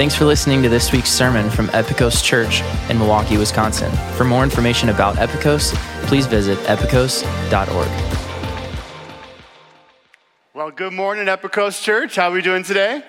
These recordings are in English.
Thanks for listening to this week's sermon from Epikos Church in Milwaukee, Wisconsin. For more information about Epikos, please visit epikos.org. Well, good morning, Epikos Church. How are we doing today?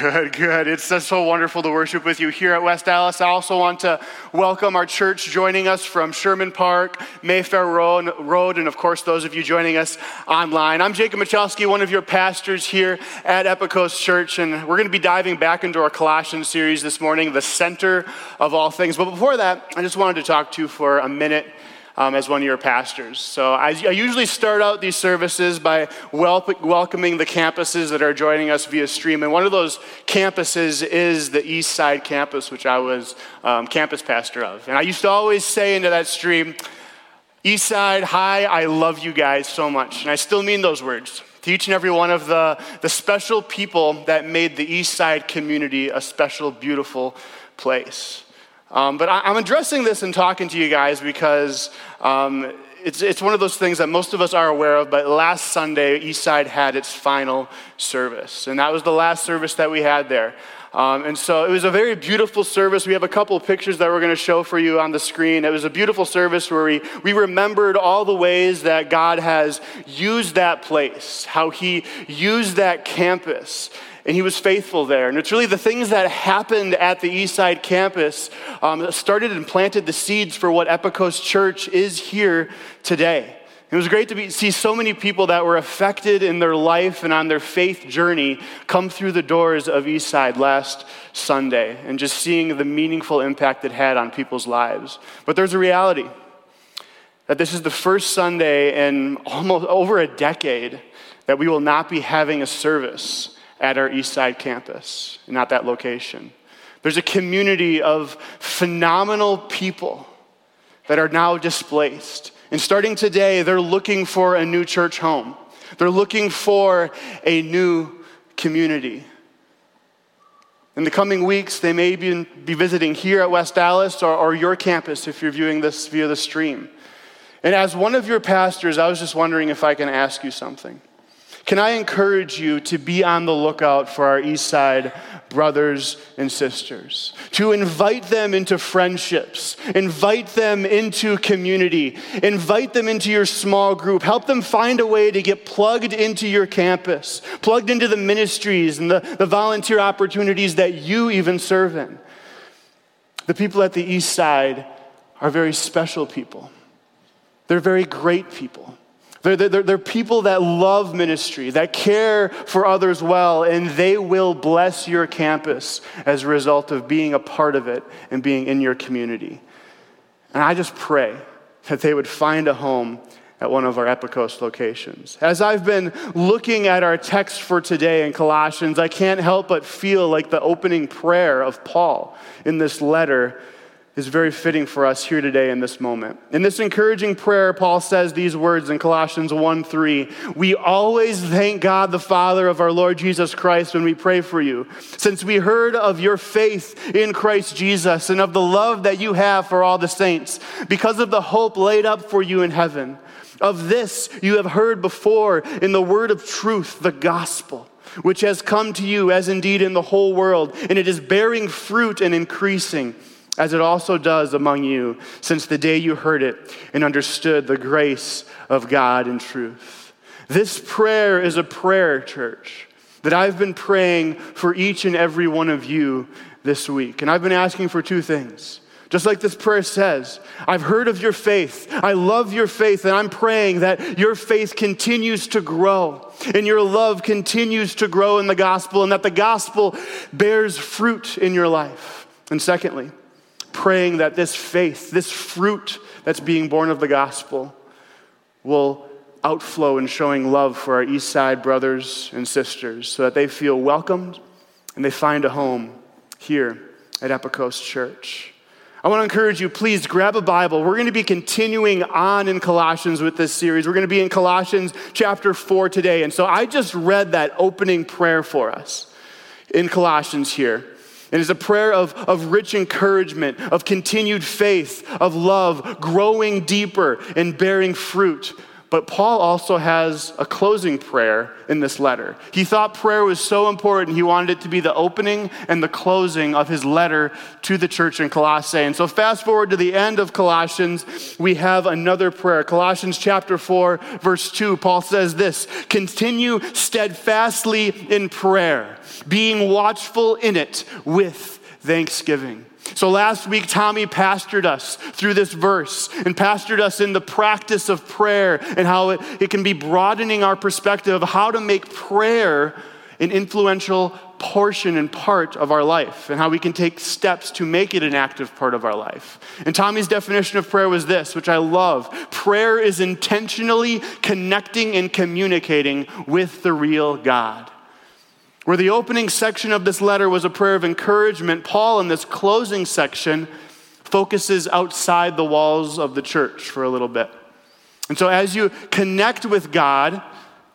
Good, good. It's so wonderful to worship with you here at West Allis. I also want to welcome our church joining us from Sherman Park, Mayfair Road, and of course, those of you joining us online. I'm Jacob Michalski, one of your pastors here at Epikos Church, and we're going to be diving back into our Colossians series this morning, the center of all things. But before that, I just wanted to talk to you for a minute um, as one of your pastors. So I, I usually start out these services by wel- welcoming the campuses that are joining us via stream. And one of those campuses is the East Side campus, which I was um, campus pastor of. And I used to always say into that stream, East Side, hi, I love you guys so much. And I still mean those words to each and every one of the, the special people that made the East Side community a special, beautiful place. Um, but I, am addressing this and talking to you guys because um, it's, it's one of those things that most of us are aware of. But last Sunday, Eastside had its final service, and that was the last service that we had there. Um, and so it was a very beautiful service. We have a couple of pictures that we're going to show for you on the screen. It was a beautiful service where we, we remembered all the ways that God has used that place, how He used that campus and he was faithful there. And it's really the things that happened at the Eastside campus um, started and planted the seeds for what Epikos Church is here today. It was great to be, see so many people that were affected in their life and on their faith journey come through the doors of Eastside last Sunday and just seeing the meaningful impact it had on people's lives. But there's a reality that this is the first Sunday in almost over a decade that we will not be having a service at our East Side campus, not that location. There's a community of phenomenal people that are now displaced. And starting today, they're looking for a new church home. They're looking for a new community. In the coming weeks, they may be, be visiting here at West Allis or, or your campus if you're viewing this via the stream. And as one of your pastors, I was just wondering if I can ask you something. Can I encourage you to be on the lookout for our East Side brothers and sisters? To invite them into friendships, invite them into community, invite them into your small group, help them find a way to get plugged into your campus, plugged into the ministries and the, the volunteer opportunities that you even serve in. The people at the East Side are very special people, they're very great people. They're, they're, they're, people that love ministry, that care for others well, and they will bless your campus as a result of being a part of it and being in your community. And I just pray that they would find a home at one of our Epikos locations. As I've been looking at our text for today in Colossians, I can't help but feel like the opening prayer of Paul in this letter is very fitting for us here today in this moment. In this encouraging prayer, Paul says these words in Colossians 1 3 We always thank God the Father of our Lord Jesus Christ when we pray for you, since we heard of your faith in Christ Jesus and of the love that you have for all the saints, because of the hope laid up for you in heaven. Of this you have heard before in the word of truth, the gospel which has come to you as indeed in the whole world, and it is bearing fruit and increasing as it also does among you since the day you heard it and understood the grace of God in truth. This prayer is a prayer, church, that I've been praying for each and every one of you this week. And I've been asking for two things. Just like this prayer says, I've heard of your faith. I love your faith, and I'm praying that your faith continues to grow and your love continues to grow in the gospel, and that the gospel bears fruit in your life. And secondly, praying that this faith, this fruit that's being born of the gospel, will outflow in showing love for our East Side brothers and sisters so that they feel welcomed and they find a home here at Epikos Church. I want to encourage you, please grab a Bible. We're going to be continuing on in Colossians with this series. We're going to be in Colossians chapter 4 today. And so I just read that opening prayer for us in Colossians here. It is a prayer of, of rich encouragement, of continued faith, of love, growing deeper and bearing fruit But Paul also has a closing prayer in this letter. He thought prayer was so important, he wanted it to be the opening and the closing of his letter to the church in Colossae. And so, fast forward to the end of Colossians, we have another prayer. Colossians chapter 4, verse 2, Paul says this Continue steadfastly in prayer, being watchful in it with thanksgiving. So last week, Tommy pastored us through this verse and pastored us in the practice of prayer and how it, it can be broadening our perspective of how to make prayer an influential portion and part of our life and how we can take steps to make it an active part of our life. And Tommy's definition of prayer was this, which I love prayer is intentionally connecting and communicating with the real God. Where the opening section of this letter was a prayer of encouragement, Paul, in this closing section, focuses outside the walls of the church for a little bit. And so, as you connect with God,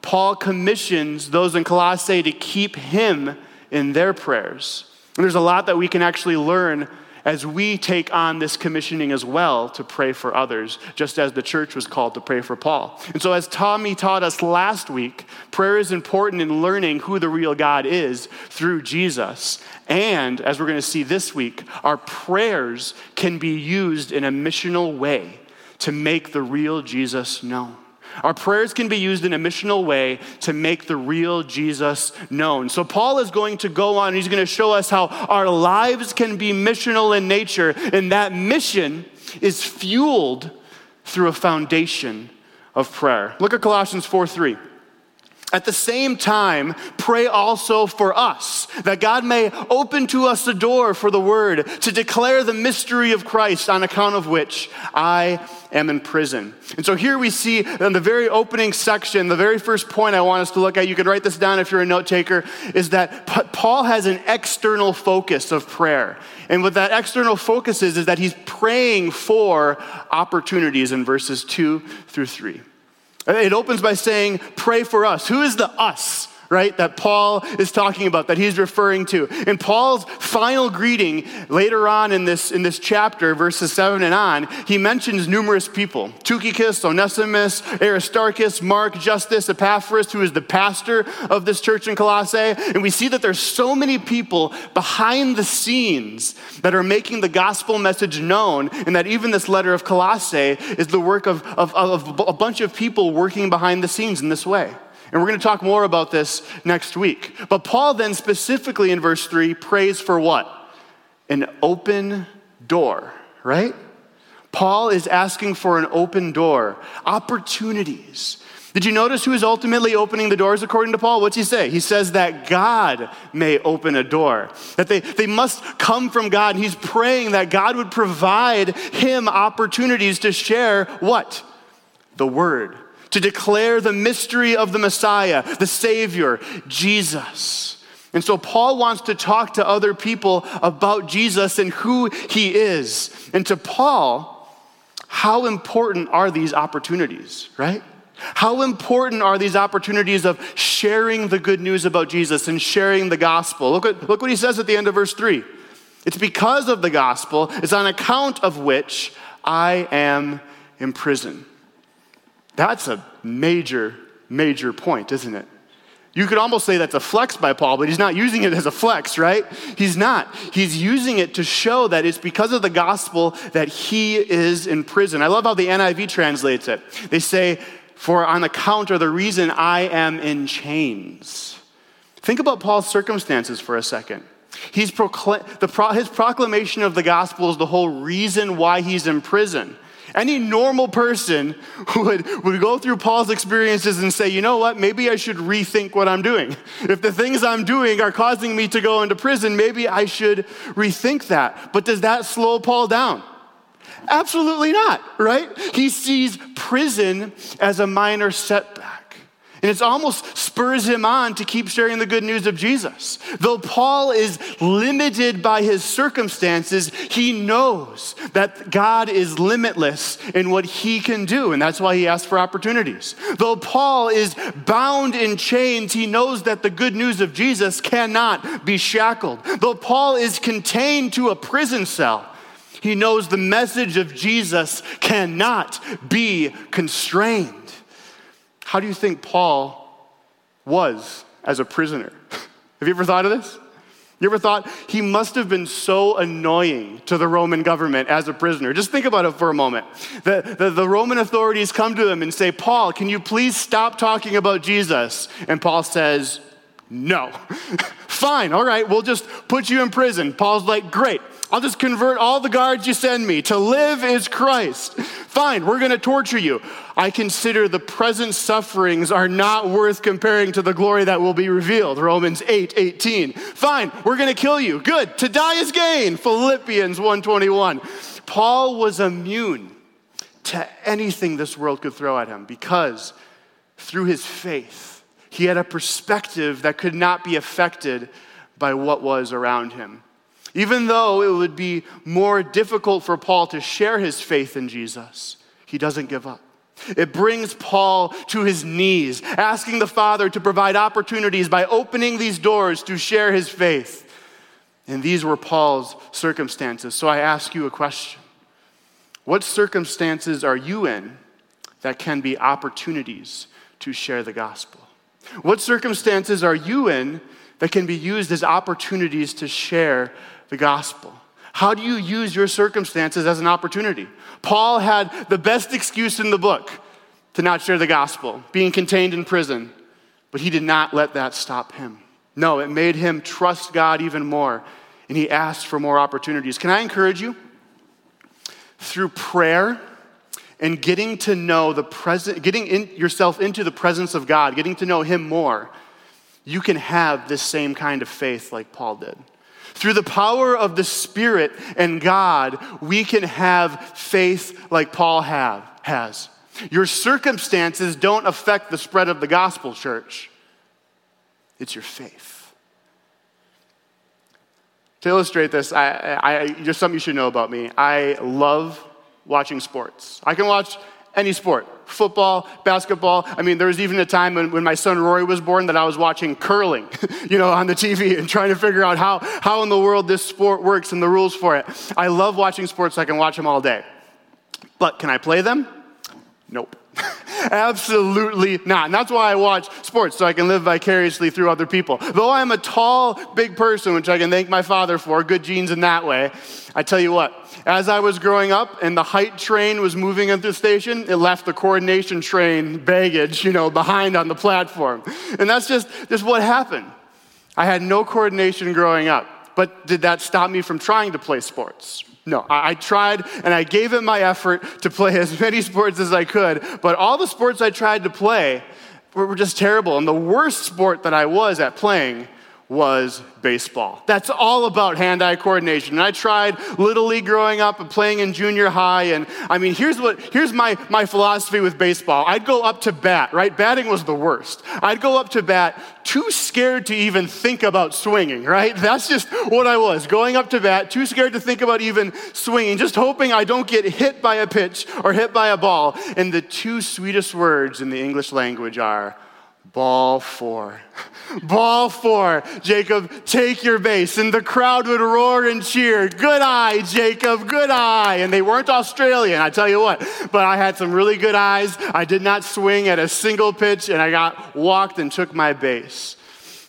Paul commissions those in Colossae to keep him in their prayers. And there's a lot that we can actually learn as we take on this commissioning as well to pray for others, just as the church was called to pray for Paul. And so, as Tommy taught us last week, prayer is important in learning who the real God is through Jesus. And as we're going to see this week, our prayers can be used in a missional way to make the real Jesus known. Our prayers can be used in a missional way to make the real Jesus known. So, Paul is going to go on, he's going to show us how our lives can be missional in nature, and that mission is fueled through a foundation of prayer. Look at Colossians 4 3. At the same time, pray also for us, that God may open to us the door for the word to declare the mystery of Christ, on account of which I am in prison. And so here we see in the very opening section, the very first point I want us to look at, you can write this down if you're a note taker, is that Paul has an external focus of prayer. And what that external focus is, is that he's praying for opportunities in verses two through three. Uh, it opens by saying, Pray for us. Who is the us? Right, that Paul is talking about, that he's referring to. In Paul's final greeting later on in this, in this chapter, verses 7 and on, he mentions numerous people Tychicus, Onesimus, Aristarchus, Mark, Justus, Epaphras, who is the pastor of this church in Colossae. And we see that there's so many people behind the scenes that are making the gospel message known, and that even this letter of Colossae is the work of, of, of a bunch of people working behind the scenes in this way. And we're going to talk more about this next week. But Paul then specifically in verse 3 prays for what? An open door, right? Paul is asking for an open door, opportunities. Did you notice who is ultimately opening the doors according to Paul? What's he say? He says that God may open a door, that they, they must come from God. And he's praying that God would provide him opportunities to share what? The word to declare the mystery of the Messiah, the Savior, Jesus. And so Paul wants to talk to other people about Jesus and who he is. And to Paul, how important are these opportunities, right? How important are these opportunities of sharing the good news about Jesus and sharing the gospel? Look, at, look what he says at the end of verse 3. It's because of the gospel, it's on account of which I am in prison. That's a major, major point, isn't it? You could almost say that's a flex by Paul, but he's not using it as a flex, right? He's not. He's using it to show that it's because of the gospel that he is in prison. I love how the NIV translates it. They say, For on account or the reason I am in chains. Think about Paul's circumstances for a second. He's pro- his proclamation of the gospel is the whole reason why he's in prison. Any normal person would, would go through Paul's experiences and say, you know what, maybe I should rethink what I'm doing. If the things I'm doing are causing me to go into prison, maybe I should rethink that. But does that slow Paul down? Absolutely not, right? He sees prison as a minor setback. And it almost spurs him on to keep sharing the good news of Jesus. Though Paul is limited by his circumstances, he knows that God is limitless in what he can do, and that's why he asks for opportunities. Though Paul is bound in chains, he knows that the good news of Jesus cannot be shackled. Though Paul is contained to a prison cell, he knows the message of Jesus cannot be constrained. How do you think Paul was as a prisoner? Have you ever thought of this? You ever thought he must have been so annoying to the Roman government as a prisoner? Just think about it for a moment. The, the, the, Roman authorities come to him and say, Paul, can you please stop talking about Jesus? And Paul says, No. Fine, all right, we'll just put you in prison. Paul's like, Great, I'll just convert all the guards you send me. To live is Christ. Fine, we're going to torture you. I consider the present sufferings are not worth comparing to the glory that will be revealed. Romans 8 18. Fine, we're going to kill you. Good. To die is gain. Philippians 121. Paul was immune to anything this world could throw at him because through his faith, he had a perspective that could not be affected by what was around him. Even though it would be more difficult for Paul to share his faith in Jesus, he doesn't give up. It brings Paul to his knees, asking the Father to provide opportunities by opening these doors to share his faith. And these were Paul's circumstances. So I ask you a question What circumstances are you in that can be opportunities to share the gospel? What circumstances are you in that can be used as opportunities to share the gospel? How do you use your circumstances as an opportunity? Paul had the best excuse in the book to not share the gospel, being contained in prison, but he did not let that stop him. No, it made him trust God even more, and he asked for more opportunities. Can I encourage you? Through prayer and getting to know the present, getting in yourself into the presence of God, getting to know him more, you can have this same kind of faith like Paul did. Through the power of the Spirit and God, we can have faith like Paul have, has. Your circumstances don't affect the spread of the gospel, church. It's your faith. To illustrate this, I, I, just something you should know about me. I love watching sports. I can watch any sport football, basketball. I mean, there was even a time when, when my son Rory was born that I was watching curling, you know, on the TV and trying to figure out how, how in the world this sport works and the rules for it. I love watching sports, I can watch them all day. But can I play them? Nope. Absolutely not. And that's why I watch sports, so I can live vicariously through other people. Though I'm a tall, big person, which I can thank my father for, good genes in that way, I tell you what, as I was growing up and the height train was moving into the station, it left the coordination train baggage, you know, behind on the platform. And that's just, just what happened. I had no coordination growing up. But did that stop me from trying to play sports? No, I, tried and I gave it my effort to play as many sports as I could, but all the sports I tried to play were just terrible. And the worst sport that I was at playing was baseball. That's all about hand eye coordination. And I tried Little League growing up and playing in junior high. And I mean, here's, what, here's my, my philosophy with baseball I'd go up to bat, right? Batting was the worst. I'd go up to bat too scared to even think about swinging, right? That's just what I was. Going up to bat, too scared to think about even swinging, just hoping I don't get hit by a pitch or hit by a ball. And the two sweetest words in the English language are, Ball four. Ball four. Jacob, take your base. And the crowd would roar and cheer. Good eye, Jacob, good eye. And they weren't Australian, I tell you what. But I had some really good eyes. I did not swing at a single pitch, and I got walked and took my base.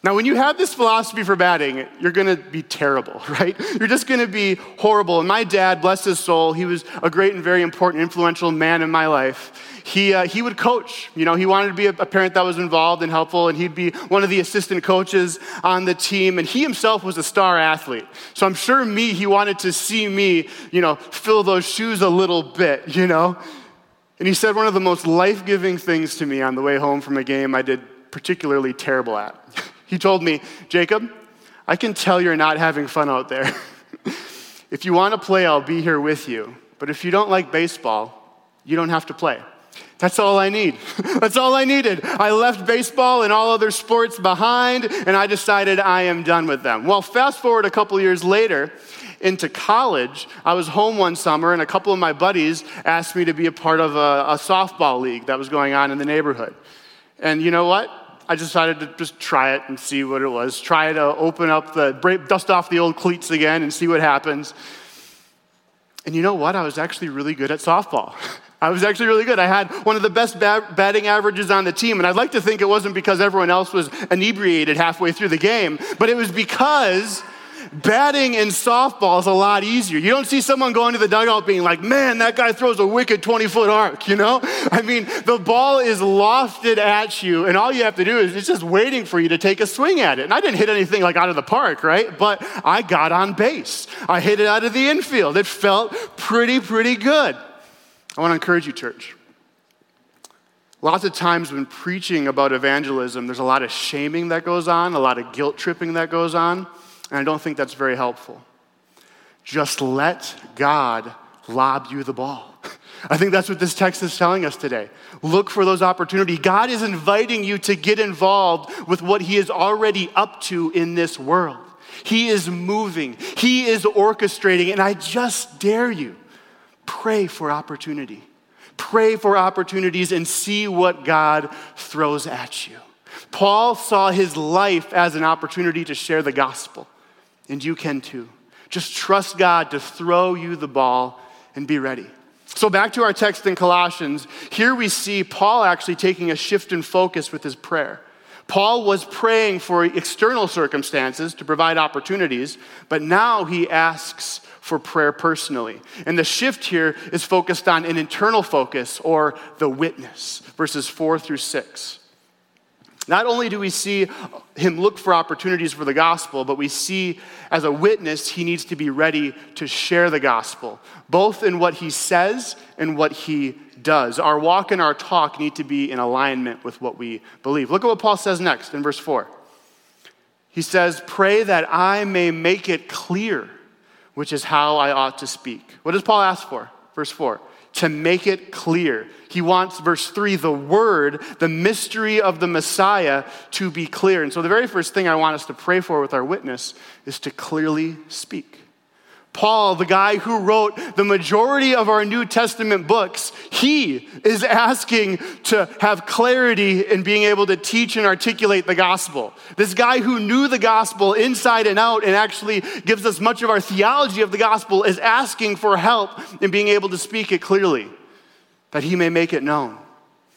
Now, when you have this philosophy for batting, you're gonna be terrible, right? You're just gonna be horrible. And my dad, bless his soul, he was a great and very important, influential man in my life he, uh, he would coach. You know, he wanted to be a, a parent that was involved and helpful, and he'd be one of the assistant coaches on the team. And he himself was a star athlete. So I'm sure me, he wanted to see me, you know, fill those shoes a little bit, you know? And he said one of the most life giving things to me on the way home from a game I did particularly terrible at. He told me, Jacob, I can tell you're not having fun out there. if you want to play, I'll be here with you. But if you don't like baseball, you don't have to play. That's all I need. That's all I needed. I left baseball and all other sports behind, and I decided I am done with them. Well, fast forward a couple years later into college, I was home one summer, and a couple of my buddies asked me to be a part of a, a softball league that was going on in the neighborhood. And you know what? I decided to just try it and see what it was. Try to open up the, break, dust off the old cleats again and see what happens. And you know what? I was actually really good at softball. I was actually really good. I had one of the best batting averages on the team, and I'd like to think it wasn't because everyone else was inebriated halfway through the game, but it was because batting in softball is a lot easier. You don't see someone going to the dugout being like, man, that guy throws a wicked 20 foot arc, you know? I mean, the ball is lofted at you, and all you have to do is it's just waiting for you to take a swing at it. And I didn't hit anything like out of the park, right? But I got on base. I hit it out of the infield. It felt pretty, pretty good. I want to encourage you, church. Lots of times when preaching about evangelism, there's a lot of shaming that goes on, a lot of guilt tripping that goes on. And I don't think that's very helpful. Just let God lob you the ball. I think that's what this text is telling us today. Look for those opportunities. God is inviting you to get involved with what He is already up to in this world. He is moving, He is orchestrating, and I just dare you pray for opportunity. Pray for opportunities and see what God throws at you. Paul saw his life as an opportunity to share the gospel and you can too. Just trust God to throw you the ball and be ready. So, back to our text in Colossians, here we see Paul actually taking a shift in focus with his prayer. Paul was praying for external circumstances to provide opportunities, but now he asks for prayer personally. And the shift here is focused on an internal focus or the witness, verses 4 through 6. Not only do we see him look for opportunities for the gospel, but we see as a witness, he needs to be ready to share the gospel, both in what he says and what he does. Our walk and our talk need to be in alignment with what we believe. Look at what Paul says next in verse 4. He says, Pray that I may make it clear, which is how I ought to speak. What does Paul ask for? Verse 4 to make it clear. He wants, verse 3, the word, the mystery of the Messiah to be clear. And so, the very first thing I want us to pray for with our witness is to clearly speak. Paul, the guy who wrote the majority of our New Testament books, he is asking to have clarity in being able to teach and articulate the gospel. This guy who knew the gospel inside and out and actually gives us much of our theology of the gospel is asking for help in being able to speak it clearly, that he may make it known.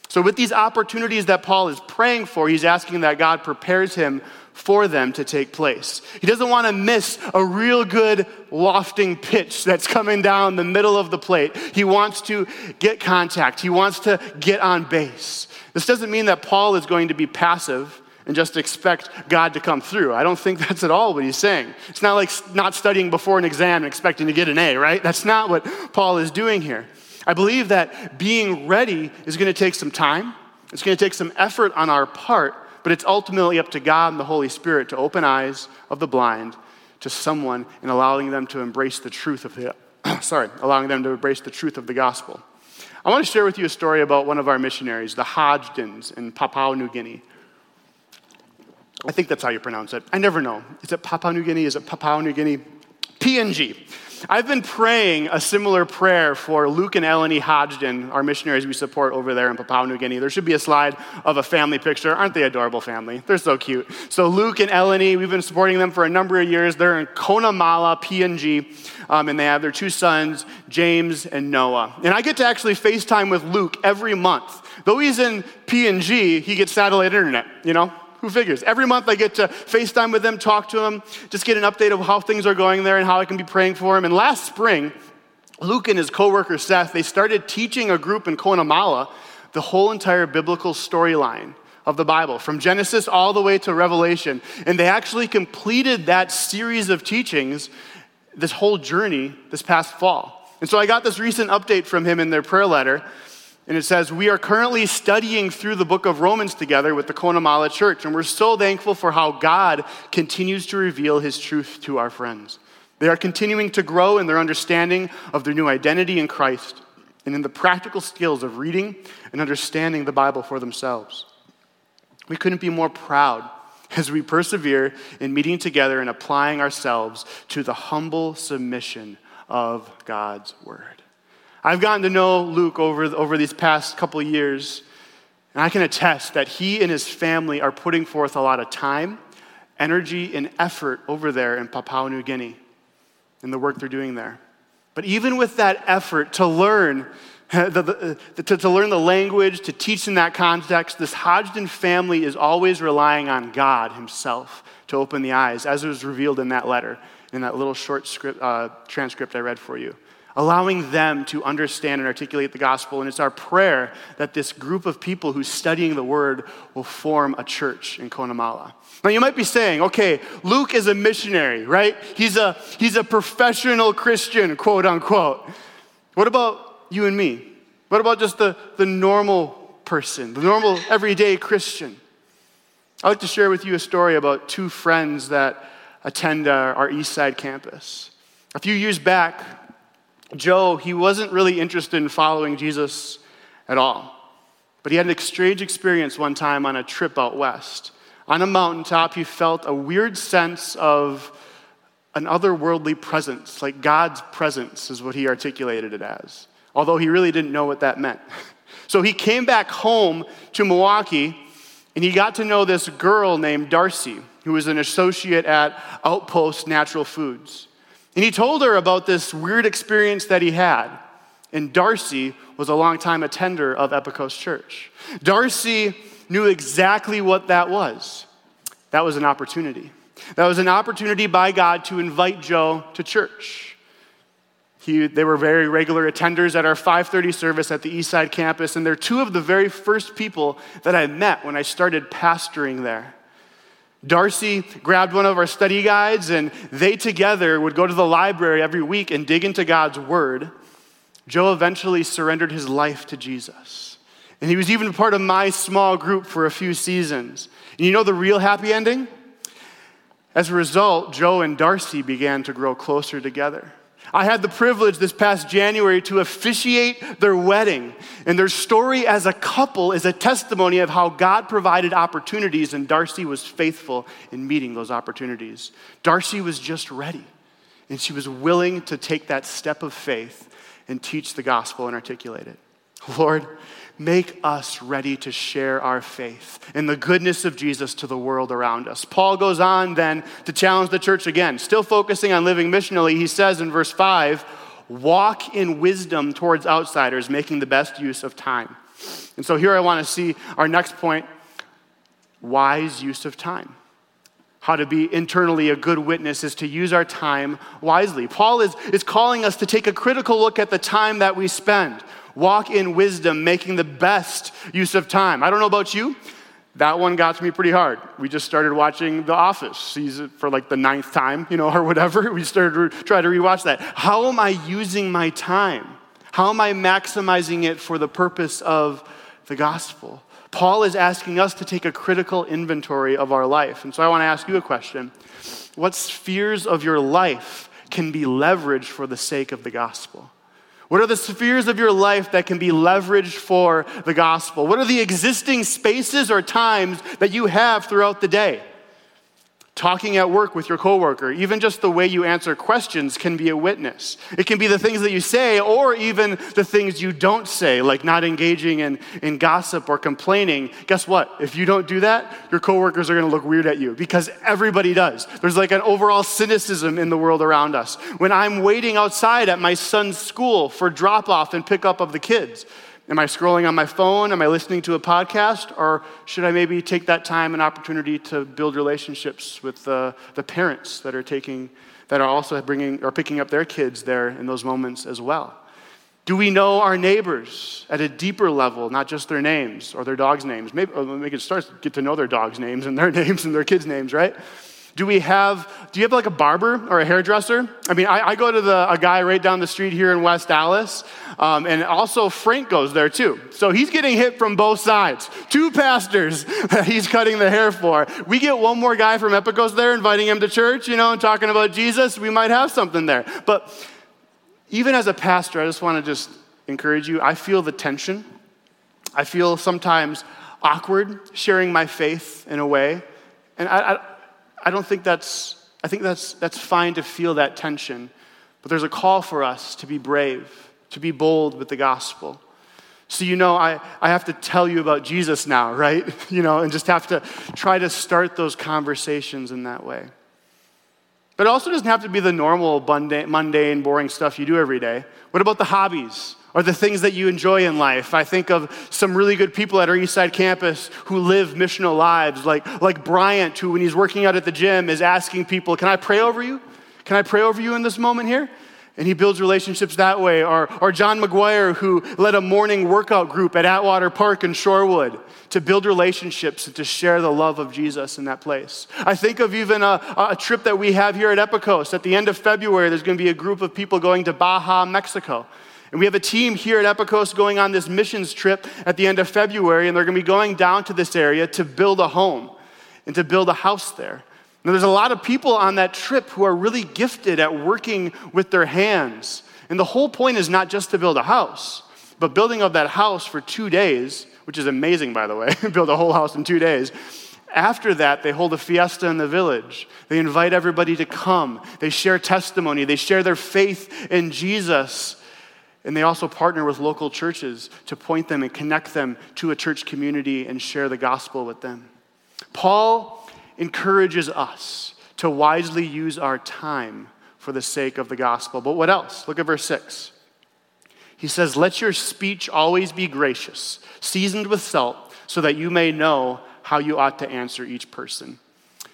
So, with these opportunities that Paul is praying for, he's asking that God prepares him for them to take place. He doesn't want to miss a real good lofting pitch that's coming down the middle of the plate. He wants to get contact, he wants to get on base. This doesn't mean that Paul is going to be passive and just expect God to come through. I don't think that's at all what he's saying. It's not like not studying before an exam and expecting to get an A, right? That's not what Paul is doing here. I believe that being ready is going to take some time. It's going to take some effort on our part, but it's ultimately up to God and the Holy Spirit to open eyes of the blind to someone and allowing them to embrace the truth of the sorry, allowing them to embrace the truth of the gospel. I want to share with you a story about one of our missionaries, the Hodgdons in Papua New Guinea. I think that's how you pronounce it. I never know. Is it Papua New Guinea? Is it Papua New Guinea? PNG. I've been praying a similar prayer for Luke and Eleni Hodgdon, our missionaries we support over there in Papua New Guinea. There should be a slide of a family picture. Aren't they adorable family? They're so cute. So Luke and Eleni, we've been supporting them for a number of years. They're in Connemara, PNG, um, and they have their two sons, James and Noah. And I get to actually FaceTime with Luke every month. Though he's in PNG, he gets satellite internet, you know? Who figures? Every month I get to FaceTime with them, talk to them, just get an update of how things are going there and how I can be praying for them. And last spring, Luke and his coworker Seth, they started teaching a group in Connemara the whole entire biblical storyline of the Bible, from Genesis all the way to Revelation. And they actually completed that series of teachings, this whole journey, this past fall. And so I got this recent update from him in their prayer letter and it says, We are currently studying through the book of Romans together with the Connemara Church, and we're so thankful for how God continues to reveal his truth to our friends. They are continuing to grow in their understanding of their new identity in Christ and in the practical skills of reading and understanding the Bible for themselves. We couldn't be more proud as we persevere in meeting together and applying ourselves to the humble submission of God's Word. I've gotten to know Luke over, over these past couple years, and I can attest that he and his family are putting forth a lot of time, energy, and effort over there in Papua New Guinea in the work they're doing there. But even with that effort to learn, the, the, to, to learn the language, to teach in that context, this Hodgdon family is always relying on God Himself to open the eyes, as it was revealed in that letter, in that little short script, uh, transcript I read for you allowing them to understand and articulate the gospel. And it's our prayer that this group of people who's studying the word will form a church in Connemara. Now you might be saying, okay, Luke is a missionary, right? He's a, he's a professional Christian, quote unquote. What about you and me? What about just the, the normal person, the normal everyday Christian? I'd like to share with you a story about two friends that attend our, our East Side campus. A few years back, Joe, he wasn't really interested in following Jesus at all. But he had an strange experience one time on a trip out west. On a mountaintop, he felt a weird sense of an otherworldly presence, like God's presence is what he articulated it as, although he really didn't know what that meant. So he came back home to Milwaukee and he got to know this girl named Darcy, who was an associate at Outpost Natural Foods. And he told her about this weird experience that he had. And Darcy was a longtime attender of Epikos Church. Darcy knew exactly what that was. That was an opportunity. That was an opportunity by God to invite Joe to church. He, they were very regular attenders at our 5:30 service at the Eastside campus, and they're two of the very first people that I met when I started pastoring there. Darcy grabbed one of our study guides, and they together would go to the library every week and dig into God's Word. Joe eventually surrendered his life to Jesus. And he was even part of my small group for a few seasons. And you know the real happy ending? As a result, Joe and Darcy began to grow closer together. I had the privilege this past January to officiate their wedding. And their story as a couple is a testimony of how God provided opportunities, and Darcy was faithful in meeting those opportunities. Darcy was just ready, and she was willing to take that step of faith and teach the gospel and articulate it. Lord, make us ready to share our faith and the goodness of Jesus to the world around us. Paul goes on then to challenge the church again, still focusing on living missionally. He says in verse 5 walk in wisdom towards outsiders, making the best use of time. And so here I want to see our next point wise use of time. How to be internally a good witness is to use our time wisely. Paul is, is calling us to take a critical look at the time that we spend walk in wisdom, making the best use of time. I don't know about you. That one got to me pretty hard. We just started watching The Office season for like the ninth time, you know, or whatever. We started to try to rewatch that. How am I using my time? How am I maximizing it for the purpose of the gospel? Paul is asking us to take a critical inventory of our life. And so I want to ask you a question. What spheres of your life can be leveraged for the sake of the gospel? What are the spheres of your life that can be leveraged for the gospel? What are the existing spaces or times that you have throughout the day? Talking at work with your coworker, even just the way you answer questions can be a witness. It can be the things that you say or even the things you don't say, like not engaging in, in gossip or complaining. Guess what? If you don't do that, your coworkers are gonna look weird at you because everybody does. There's like an overall cynicism in the world around us. When I'm waiting outside at my son's school for drop off and pick up of the kids, Am I scrolling on my phone? Am I listening to a podcast? Or should I maybe take that time and opportunity to build relationships with the, the parents that are taking, that are also bringing or picking up their kids there in those moments as well? Do we know our neighbors at a deeper level, not just their names or their dogs' names? Maybe oh, we can start to get to know their dogs' names and their names and their kids' names, right? Do we have, do you have like a barber or a hairdresser? I mean, I, I go to the, a guy right down the street here in West Allis, um, and also Frank goes there too. So he's getting hit from both sides. Two pastors he's cutting the hair for. We get one more guy from Epikos there, inviting him to church, you know, and talking about Jesus. We might have something there. But even as a pastor, I just want to just encourage you. I feel the tension. I feel sometimes awkward sharing my faith in a way. And I, I I don't think that's, I think that's, that's fine to feel that tension. But there's a call for us to be brave, to be bold with the gospel. So, you know, I, I have to tell you about Jesus now, right? You know, and just have to try to start those conversations in that way. But it also doesn't have to be the normal, mundane, boring stuff you do every day. What about the hobbies or the things that you enjoy in life? I think of some really good people at our Eastside campus who live missional lives, like, like Bryant, who, when he's working out at the gym, is asking people, Can I pray over you? Can I pray over you in this moment here? And he builds relationships that way. Or, or John McGuire, who led a morning workout group at Atwater Park in Shorewood to build relationships and to share the love of Jesus in that place. I think of even a, a trip that we have here at Epikos. At the end of February, there's going to be a group of people going to Baja, Mexico. And we have a team here at Epikos going on this missions trip at the end of February, and they're going to be going down to this area to build a home and to build a house there. Now, there's a lot of people on that trip who are really gifted at working with their hands. And the whole point is not just to build a house, but building of that house for two days which is amazing, by the way, build a whole house in two days. After that, they hold a fiesta in the village. They invite everybody to come. They share testimony. They share their faith in Jesus. And they also partner with local churches to point them and connect them to a church community and share the gospel with them. Paul encourages us to wisely use our time for the sake of the gospel. But what else? Look at verse 6. He says, Let your speech always be gracious, seasoned with salt, so that you may know how you ought to answer each person.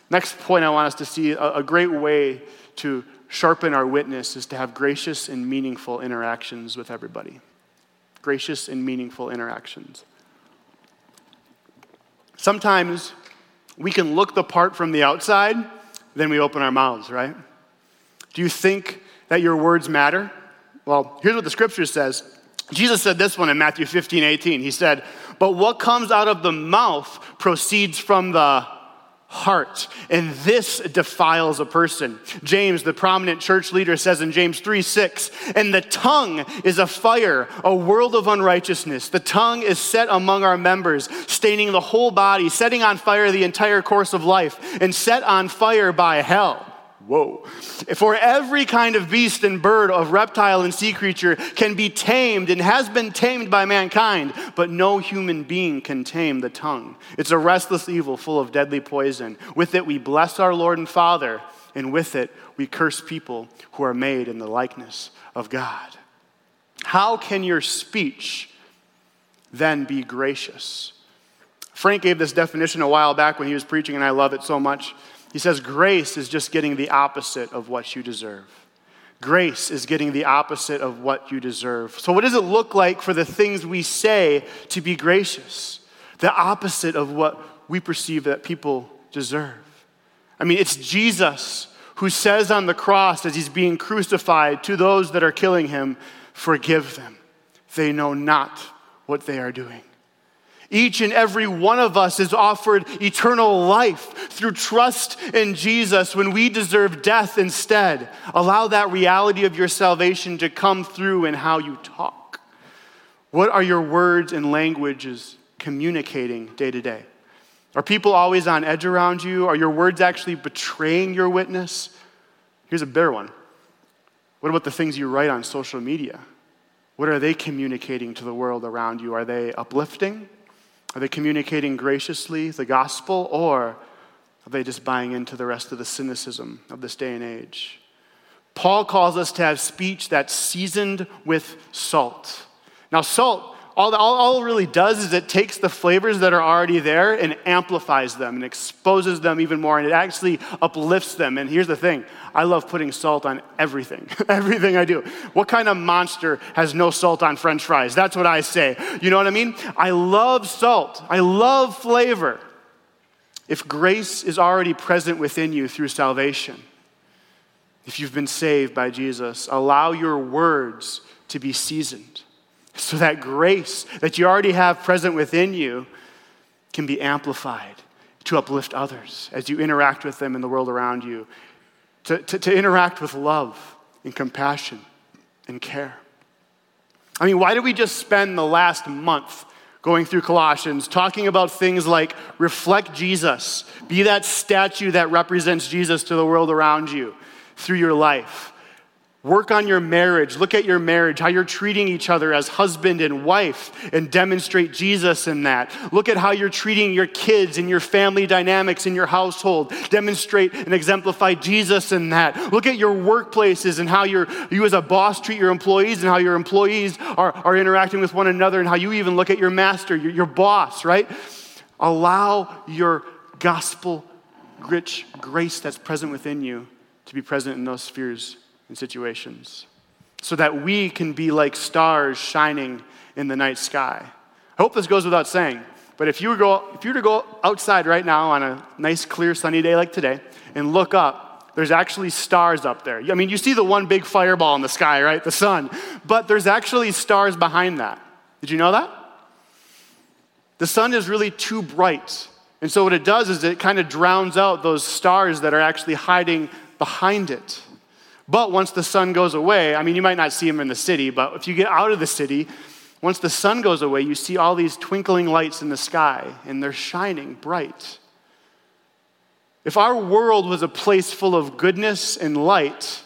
Next point I want us to see a, a great way to sharpen our witness is to have gracious and meaningful interactions with everybody. Gracious and meaningful interactions. Sometimes we can look the part from the outside, then we open our mouths, right? Do you think that your words matter? Well, here's what the scripture says. Jesus said this one in Matthew 15, 18. He said, But what comes out of the mouth proceeds from the heart, and this defiles a person. James, the prominent church leader, says in James 3 6, and the tongue is a fire, a world of unrighteousness. The tongue is set among our members, staining the whole body, setting on fire the entire course of life, and set on fire by hell. Whoa. For every kind of beast and bird, of reptile and sea creature can be tamed and has been tamed by mankind, but no human being can tame the tongue. It's a restless evil full of deadly poison. With it we bless our Lord and Father, and with it we curse people who are made in the likeness of God. How can your speech then be gracious? Frank gave this definition a while back when he was preaching, and I love it so much. He says, Grace is just getting the opposite of what you deserve. Grace is getting the opposite of what you deserve. So, what does it look like for the things we say to be gracious? The opposite of what we perceive that people deserve. I mean, it's Jesus who says on the cross as he's being crucified to those that are killing him, Forgive them. They know not what they are doing. Each and every one of us is offered eternal life through trust in Jesus when we deserve death instead. Allow that reality of your salvation to come through in how you talk. What are your words and languages communicating day to day? Are people always on edge around you? Are your words actually betraying your witness? Here's a better one. What about the things you write on social media? What are they communicating to the world around you? Are they uplifting? Are they communicating graciously the gospel, or are they just buying into the rest of the cynicism of this day and age? Paul calls us to have speech that's seasoned with salt. Now, salt all, all, all, it really does is it takes the flavors that are already there and amplifies them and exposes them even more, and it actually uplifts them. And here's the thing I love putting salt on everything, everything I do. What kind of monster has no salt on french fries? That's what I say. You know what I mean? I love salt, I love flavor. If grace is already present within you through salvation, if you've been saved by Jesus, allow your words to be seasoned so that grace that you already have present within you can be amplified to uplift others as you interact with them in the world around you, to, to, to interact with love and compassion and care. I mean, why did we just spend the last month going through Colossians talking about things like reflect Jesus, be that statue that represents Jesus to the world around you through your life? Work on your marriage. Look at your marriage, how you're treating each other as husband and wife, and demonstrate Jesus in that. Look at how you're treating your kids and your family dynamics in your household. Demonstrate and exemplify Jesus in that. Look at your workplaces and how you you as a boss treat your employees and how your employees are, are interacting with one another and how you even look at your master, your, your boss, right? Allow your gospel rich grace that's present within you to be present in those spheres and situations so that we can be like stars shining in the night sky. I hope this goes without saying, but if you were, go, if you were to go outside right now on a nice, clear, sunny day like today and look up, there's actually stars up there. I mean, you see the one big fireball in the sky, right? The sun. But there's actually stars behind that. Did you know that? The sun is really too bright. And so, what it does is it kind of drowns out those stars that are actually hiding behind it. But once the sun goes away, I mean, you might not see them in the city, but if you get out of the city, once the sun goes away, you see all these twinkling lights in the sky, and they're shining bright. If our world was a place full of goodness and light,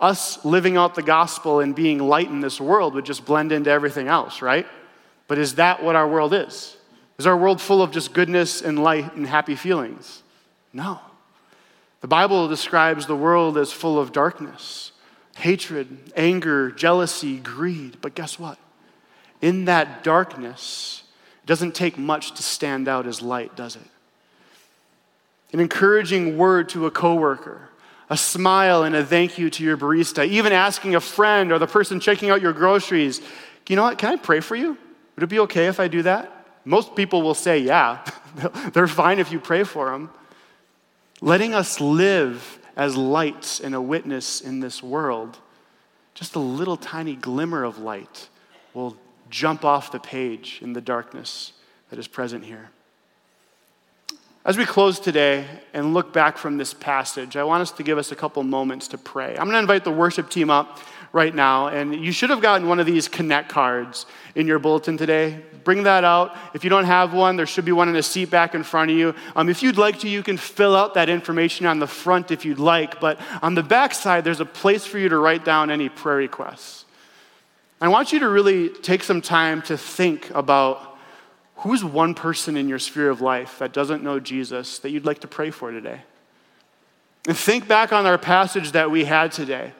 us living out the gospel and being light in this world would just blend into everything else, right? But is that what our world is? Is our world full of just goodness and light and happy feelings? No. The Bible describes the world as full of darkness, hatred, anger, jealousy, greed. But guess what? In that darkness, it doesn't take much to stand out as light, does it? An encouraging word to a coworker, a smile and a thank you to your barista, even asking a friend or the person checking out your groceries, you know what, can I pray for you? Would it be okay if I do that? Most people will say, yeah. They're fine if you pray for them letting us live as lights and a witness in this world, just a little tiny glimmer of light will jump off the page in the darkness that is present here. As we close today and look back from this passage, I want us to give us a couple moments to pray. I'm going to invite the worship team up right now, and you should have gotten one of these connect cards in your bulletin today. Bring that out. If you don't have one, there should be one in a seat back in front of you. Um, if you'd like to, you can fill out that information on the front if you'd like, but on the back side, there's a place for you to write down any prayer requests. I want you to really take some time to think about who's one person in your sphere of life that doesn't know Jesus that you'd like to pray for today. And think back on our passage that we had today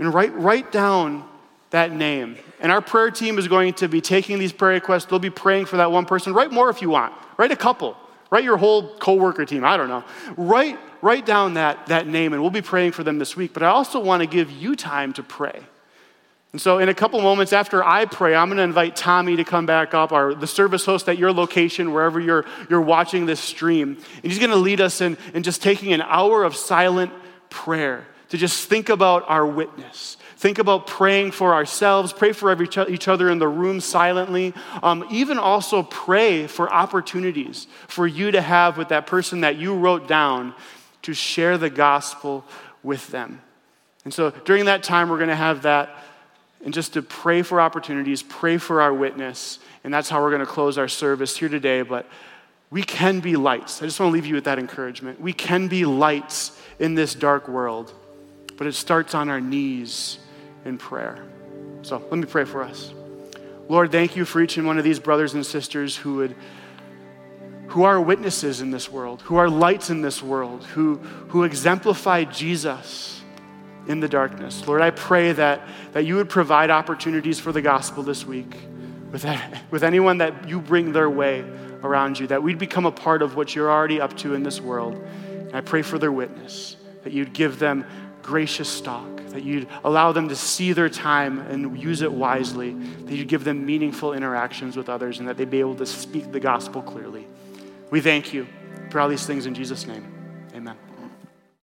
and write, write down that name. And our prayer team is going to be taking these prayer requests. They'll be praying for that one person. Write more if you want. Write a couple. Write your whole coworker team. I don't know. Write, write down that, that name, and we'll be praying for them this week. But I also want to give you time to pray. And so, in a couple moments after I pray, I'm going to invite Tommy to come back up, our the service host at your location, wherever you're, you're watching this stream. And he's going to lead us in, in just taking an hour of silent prayer to just think about our witness. Think about praying for ourselves, pray for every, each other in the room silently. Um, even also pray for opportunities for you to have with that person that you wrote down to share the gospel with them. And so during that time, we're going to have that and just to pray for opportunities, pray for our witness. And that's how we're going to close our service here today. But we can be lights. I just want to leave you with that encouragement. We can be lights in this dark world but it starts on our knees in prayer. So let me pray for us. Lord, thank you for each and one of these brothers and sisters who would who are witnesses in this world, who are lights in this world, who, who exemplify Jesus in the darkness. Lord, I pray that, that you would provide opportunities for the gospel this week with, with anyone that you bring their way around you, that we'd become a part of what you're already up to in this world. And I pray for their witness, that you'd give them gracious stock, that you'd allow them to see their time and use it wisely, that you'd give them meaningful interactions with others, and that they'd be able to speak the gospel clearly. We thank you for all these things in Jesus' name.